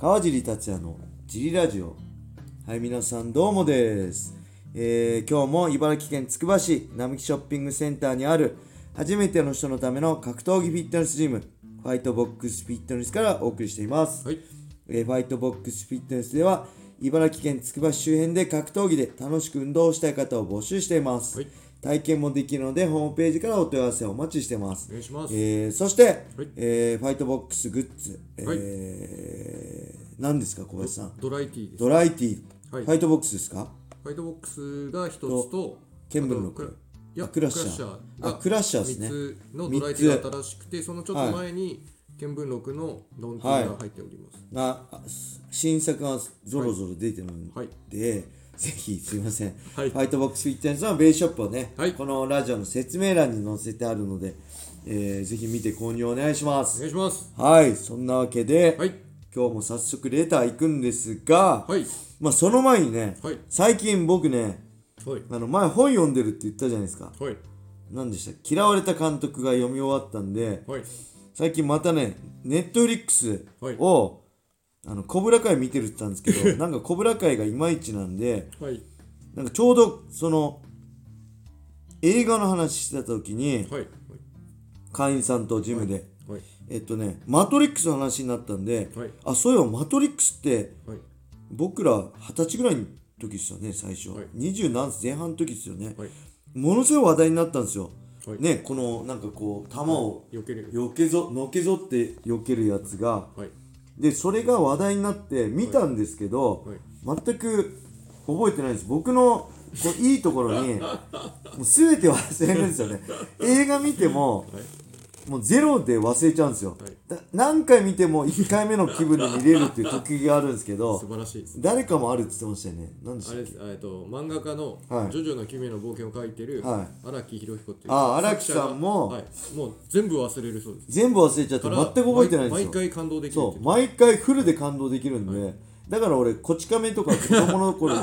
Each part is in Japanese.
川尻達也のジリラジオ。はい皆さんどうもです、えー今日も茨城県つくば市並木ショッピングセンターにある初めての人のための格闘技フィットネスジムファイトボックスフィットネスからお送りしています、はい。えーファイトボックスフィットネスでは茨城県つくば市周辺で格闘技で楽しく運動をしたい方を募集しています、はい。体験もできるのでホームページからお問い合わせをお待ちしてます。お願いします。えーそして、はい。えーファイトボックスグッズ、はい。えー何ですか小林さん？ドライティーです。ドライティー、はい。ファイトボックスですか？ファイトボックスが一つと、ケンブルのクいやあクラッシャー。があクラッシャーですね。三つのドライティーが新しくて、そのちょっと前に、ケンブンロクのドンティーが入っております。新作がぞろぞろ出てるので、はい。ぜひすいません、はい。ファイトボックスフィットネスのベースショップをね、はい。このラジオの説明欄に載せてあるので、えーぜひ見て購入お願いしまおす願いします。はいそんなわけで、はい。今日も早速レター行くんですが、はい。まあその前にね、はい最近僕ねはい。あの前本読んでるって言ったじゃないですかはい。何でした嫌われた監督が読み終わったんではい。最近またねネットフリックスを、あのコブラ会見てるって言ったんですけど なんかコブラ会がいまいちなんではい。なんかちょうどその映画の話してた時にはい。会員さんとジムで、はい。えっとねマトリックスの話になったんで、はい。あそういえばマトリックスってはい。僕ら二十歳ぐらいの時ですよね最初、はい二十何歳前半の時ですよね、はい。ものすごい話題になったんですよ、はいねこのなんかこう球を避ける。よけぞのけぞって避けるやつがはい。でそれが話題になって見たんですけど、はい。全く覚えてないです僕のこういいところに もう全て忘れるんですよね映画見てもはい。もうゼロで忘れちゃうんですよ、はい。だ何回見ても1回目の気分で見れるっていう特技があるんですけど素晴らしいです。誰かもあるって言ってましたよね。何でしたっけ？あれです、えっと、漫画家の、はい。ジョジョの奇妙な冒険を書いてる、は荒木博彦っていう。あ荒木さんもはい。もう全部忘れるそうです。全部忘れちゃって全く覚えてないんですよ。毎毎回感動できるそう。毎回フルで感動できるんで、だから俺こち亀とか子供の頃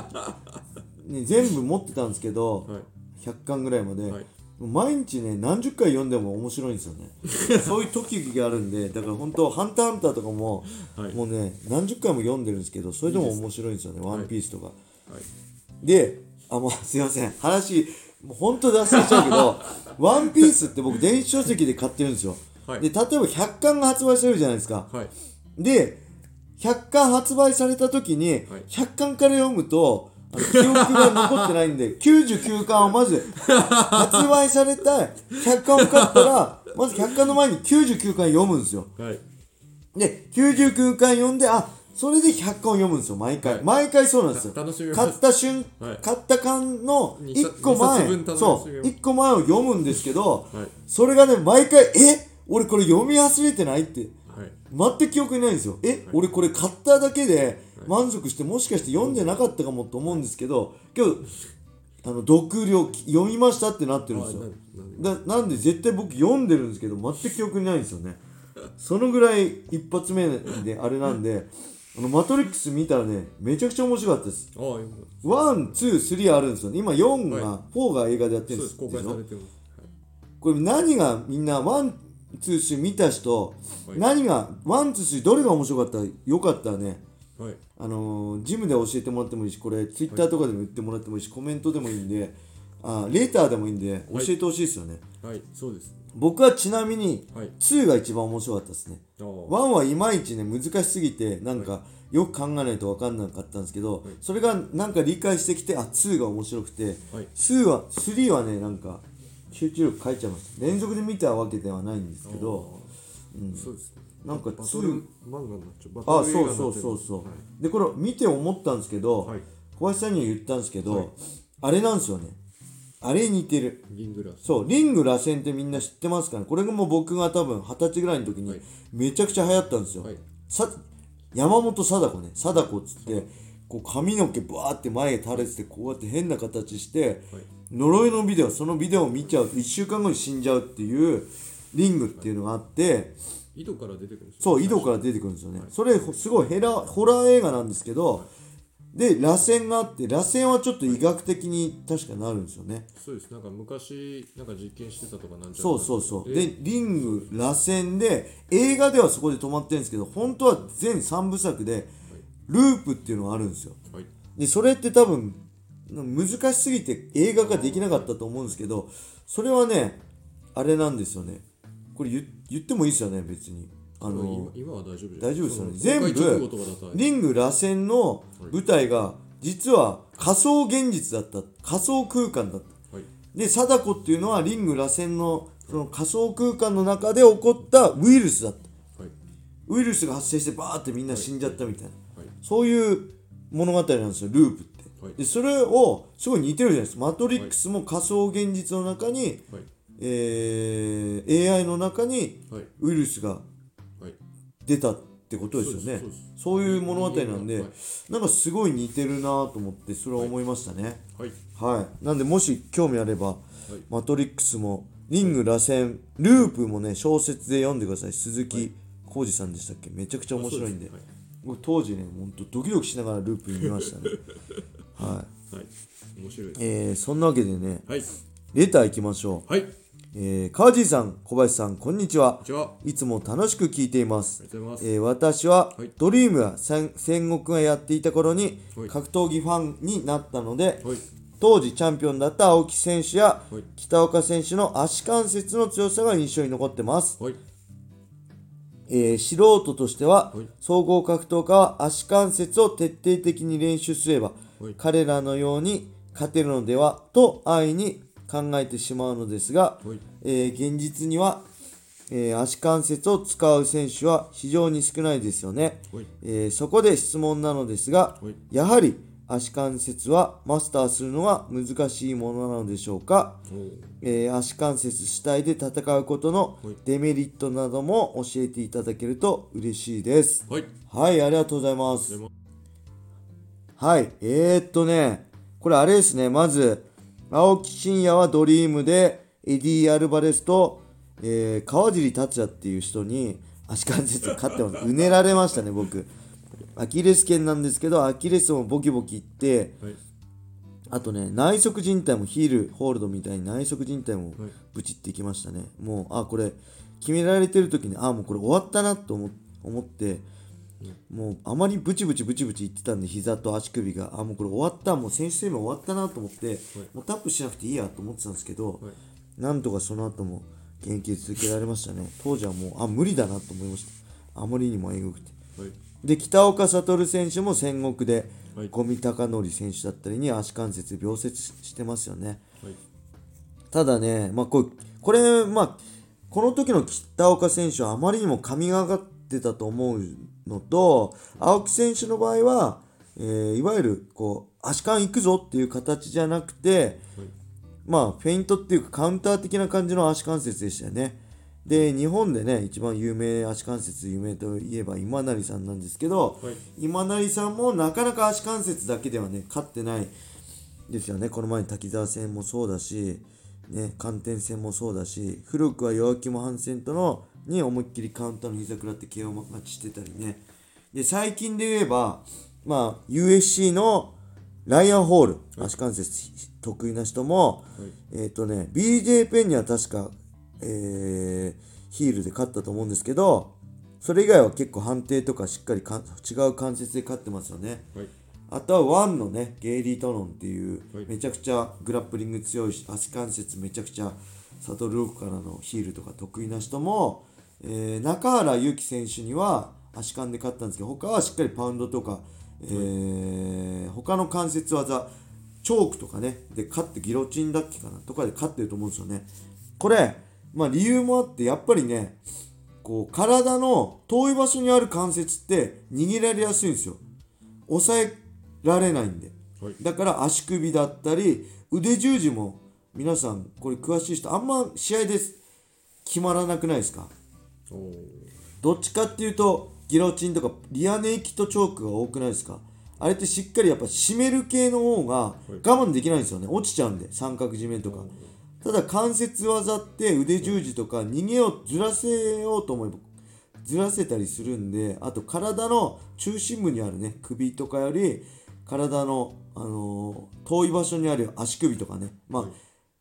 に全部持ってたんですけど、はい。100巻ぐらいまで、はい毎日ね何十回読んでも面白いんですよね。そういう特技があるんでだから本当ハンターハンター」とかも、はい。もうね何十回も読んでるんですけどそれでも面白いんですよね「すワンピースとか、はい。であもうすいません。話もう本当脱線しちゃうけど「ワンピースって僕電子書籍で買ってるんですよ、はい。で例えば100巻が発売されるじゃないですか、はい。で100巻発売された時に、はい。100巻から読むとあの記憶が残ってないんで99巻をまず発売された100巻を買ったらまず100巻の前に99巻読むんですよ。はい。で99巻読んであそれで100巻を読むんですよ毎回、はい。毎回そうなんですよ。た楽しみます。買った瞬、はい。買った巻の二1個二冊前分楽しみます。そう1個前を読むんですけど、はい。それがね毎回え俺これ読み忘れてないって。はい。全く記憶にないんですよ。え、俺これ買っただけで満足してもしかして読んでなかったかもと思うんですけど今日あの読了読みましたってなってるんですよ。あななんだなんで絶対僕読んでるんですけど全く記憶にないんですよね。そのぐらい一発目であれなんであのマトリックス見たらねめちゃくちゃ面白かったです。 one, two, three あるんですよ。ね今4が、は4が映画でやってるんですよ。公開されてます。これ何がみんな one, two, three見た人、はい。何が one, two, threeどれが面白かったよかったらねはい。はい。あのージムで教えてもらってもいいしこれツイッターとかでも言ってもらってもいいし、コメントでもいいんであレターでもいいんで教えてほしいですよね、はい、そうです。僕はちなみにはい。2が一番面白かったですねああ。1はいまいちね難しすぎてなんかよく考えないと分かんなかったんですけど、それがなんか理解してきてあ2が面白くてはい。2は3はねなんか集中力変えちゃいます連続で見たわけではないんですけどそうですね。なんかバトル漫画になっちゃう。バあそうそうそうそう、はい。でこれ見て思ったんですけど、はい。小林さんには言ったんですけど、はい。あれなんですよね。あれに似てる。リングラス。そうリング螺旋ってみんな知ってますかね？これがもう僕が多分二十歳ぐらいの時にはい。めちゃくちゃ流行ったんですよ、はい。さ山本貞子ね。貞子っつってこう髪の毛バーって前へ垂れててこうやって変な形してはい。呪いのビデオそのビデオを見ちゃうと1週間後に死んじゃうっていうリングっていうのがあって井戸から出てくるんですよそう井戸から出てくるんですよね。それすごいヘラホラー映画なんですけどで螺旋があって螺旋はちょっと医学的に確かなるんですよね。そうです。なんか昔なんか実験してたとかなんじゃそうそうそう。ででリング螺旋で映画ではそこで止まってるんですけど本当は全3部作でループっていうのがあるんですよ。はい。でそれって多分難しすぎて映画化できなかったと思うんですけどそれはねあれなんですよねこれ言言ってもいいですよね別に。あの今。今は大丈夫です。大丈夫ですよね。全部リング螺旋の舞台が実は仮想現実だった。仮想空間だった。はい。で貞子っていうのはリング螺旋のその仮想空間の中で起こったウイルスだった。はい。ウイルスが発生してバーってみんな死んじゃったみたいな、はい。そういう物語なんですよループって、はい。でそれをすごい似てるじゃないですか。マトリックスも仮想現実の中に、はいえー AI の中にはい。ウイルスがはい。出たってことですよね。そうですそういう物語なんで、はい。なんかすごい似てるなと思ってそれは思いましたね。はい。はい、なんでもし興味あれば、マトリックスもリング螺旋ループもね小説で読んでください。鈴木浩二さんでしたっけ？めちゃくちゃ面白いんで。僕当時ねほんとドキドキしながらループ見ましたね。はい、はい。面白いです。えー、そんなわけでねはい。レター行きましょう、はいえー、川地さん小林さんこんにちは。いつも楽しく聞いています。ます。えー私は、はい。ドリームや戦戦国がやっていた頃にはい。格闘技ファンになったので、はい。当時チャンピオンだった青木選手やはい。北岡選手の足関節の強さが印象に残ってます、はい。えー素人としては、はい。総合格闘家は足関節を徹底的に練習すれば、はい。彼らのように勝てるのではと安易に考えてしまうのですが、はい。えー現実には、えー足関節を使う選手は非常に少ないですよね、はい。えーそこで質問なのですが、はい。やはり足関節はマスターするのは難しいものなのでしょうか、えー足関節主体で戦うことのはい。デメリットなども教えていただけると嬉しいです。はい。はいありがとうございます。はいえー、っとねこれあれですねまず青木真也はドリームでエディ・アルバレスと、えー川尻達也っていう人に足関節勝ってます。うねられましたね僕。アキレス腱なんですけどアキレスもボキボキいってはいあとね内側靭帯もヒールホールドみたいに内側靭帯もはい。ブチっていきましたね。もうあこれ決められてる時にあもうこれ終わったなと思思ってもうあまりブチブチブチブチ言ってたんで膝と足首があもうこれ終わったもう選手生命終わったなと思って、もうタップしなくていいやと思ってたんですけど、はい。なんとかその後も現役で続けられましたね。当時はもうあ無理だなと思いました。あまりにもえぐくて。はい。で北岡悟選手も戦国ではい。五味隆則選手だったりに足関節病説してますよね。はい。ただね、まあ、これこれ、まあ、この時の北岡選手はあまりにも神がかってたと思うのと青木選手の場合は、えーいわゆるこう足換行くぞっていう形じゃなくて、まあフェイントっていうかカウンター的な感じの足関節でしたよね。で日本でね一番有名足関節有名といえば今成さんなんですけど、はい。今成さんもなかなか足関節だけではね勝ってないですよね。この前の滝沢戦もそうだし、ね、寒天戦もそうだし古くは弱気もハンセンとのに思いっきりカウンターの膝食らって KO 待ちしてたりね。で最近で言えば、まあ、USC のライアン・ホール、足関節得意な人も、えっ、とね BJ ペンには確か、えーヒールで勝ったと思うんですけどそれ以外は結構判定とかしっかりか違う関節で勝ってますよね。はい。あとはワンのね、ゲイリー・トノンっていうはい、めちゃくちゃグラップリング強いし、足関節めちゃくちゃサドルロークからのヒールとか得意な人も、えー中原祐希選手には足関で勝ったんですけど、他はしっかりパウンドとか、えー他の関節技、チョークとかね、で勝ってギロチンだっけかなとかで勝ってると思うんですよね。これ、まあ理由もあって、やっぱりね、こう体の遠い場所にある関節って握られやすいんですよ。抑えられないんで、はいだから足首だったり腕十字も皆さんこれ詳しい人あんま試合で決まらなくないですか？どっちかっていうとギロチンとかリアネイキッドチョークが多くないですか？あれってしっかりやっぱ締める系の方が我慢できないんですよね。落ちちゃうんで三角締めとか。ただ関節技って腕十字とか逃げをずらせようと思えばずらせたりするんであと体の中心部にあるね首とかより体の、あのー遠い場所にある足首とかね、まあ、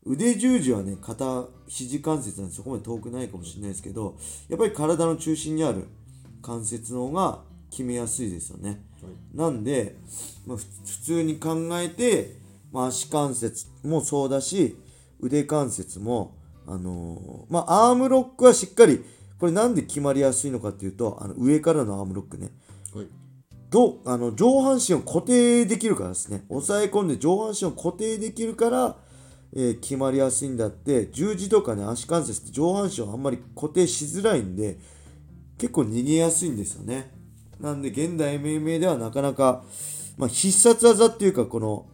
腕十字はね、肩、肘関節なんでそこまで遠くないかもしれないですけど、やっぱり体の中心にある関節の方が決めやすいですよね。なんで、まあ、ふ普通に考えて、まあ、足関節もそうだし、腕関節も、あのーまあ、アームロックはしっかり、これなんで決まりやすいのかっていうと、あの上からのアームロックね。はいどあの上半身を固定できるからですね。押さえ込んで上半身を固定できるから、えー決まりやすいんだって、十字とかね、足関節って上半身をあんまり固定しづらいんで、結構逃げやすいんですよね。なんで、現代 MMA ではなかなか、まあ、必殺技っていうか、この、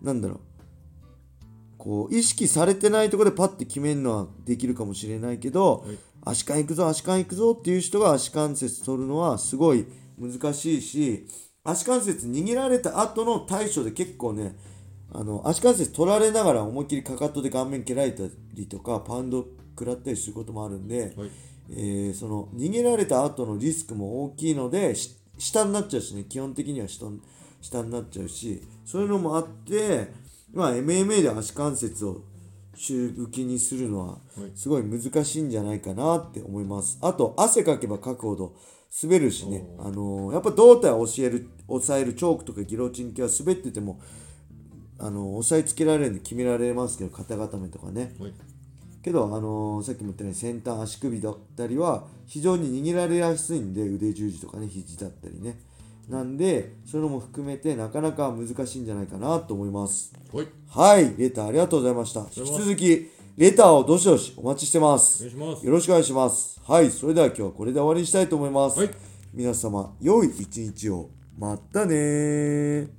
なんだろう、こう、意識されてないところでパッて決めるのはできるかもしれないけど、はい足関行くぞ、足関行くぞっていう人が足関節取るのはすごい難しいし、足関節握られた後の対処で結構ね、あの足関節取られながら思いっきりかかとで顔面蹴られたりとかパウンド食らったりすることもあるんで、はい。えーその逃げられた後のリスクも大きいのでし下になっちゃうしね基本的には下下になっちゃうしそういうのもあって、まあ、MMA で足関節を主武器にするのははい。すごい難しいんじゃないかなって思います。あと汗かけばかくほど滑るしね、あのーやっぱ胴体を教える抑えるチョークとかギロチン系は滑っててもあの押さえつけられるんで決められますけど肩固めとかね。はい。けど、あのーさっきも言ったように先端足首だったりは非常に握られやすいんで腕十字とかね肘だったりね。なんでそういうのも含めてなかなか難しいんじゃないかなと思います。はい。はい。レターありがとうございました。引き続きレターをどしどしお待ちしてまおす。よろしくお願いします。はい。それでは今日はこれで終わりにしたいと思います、はい。皆様良い一日を。またねー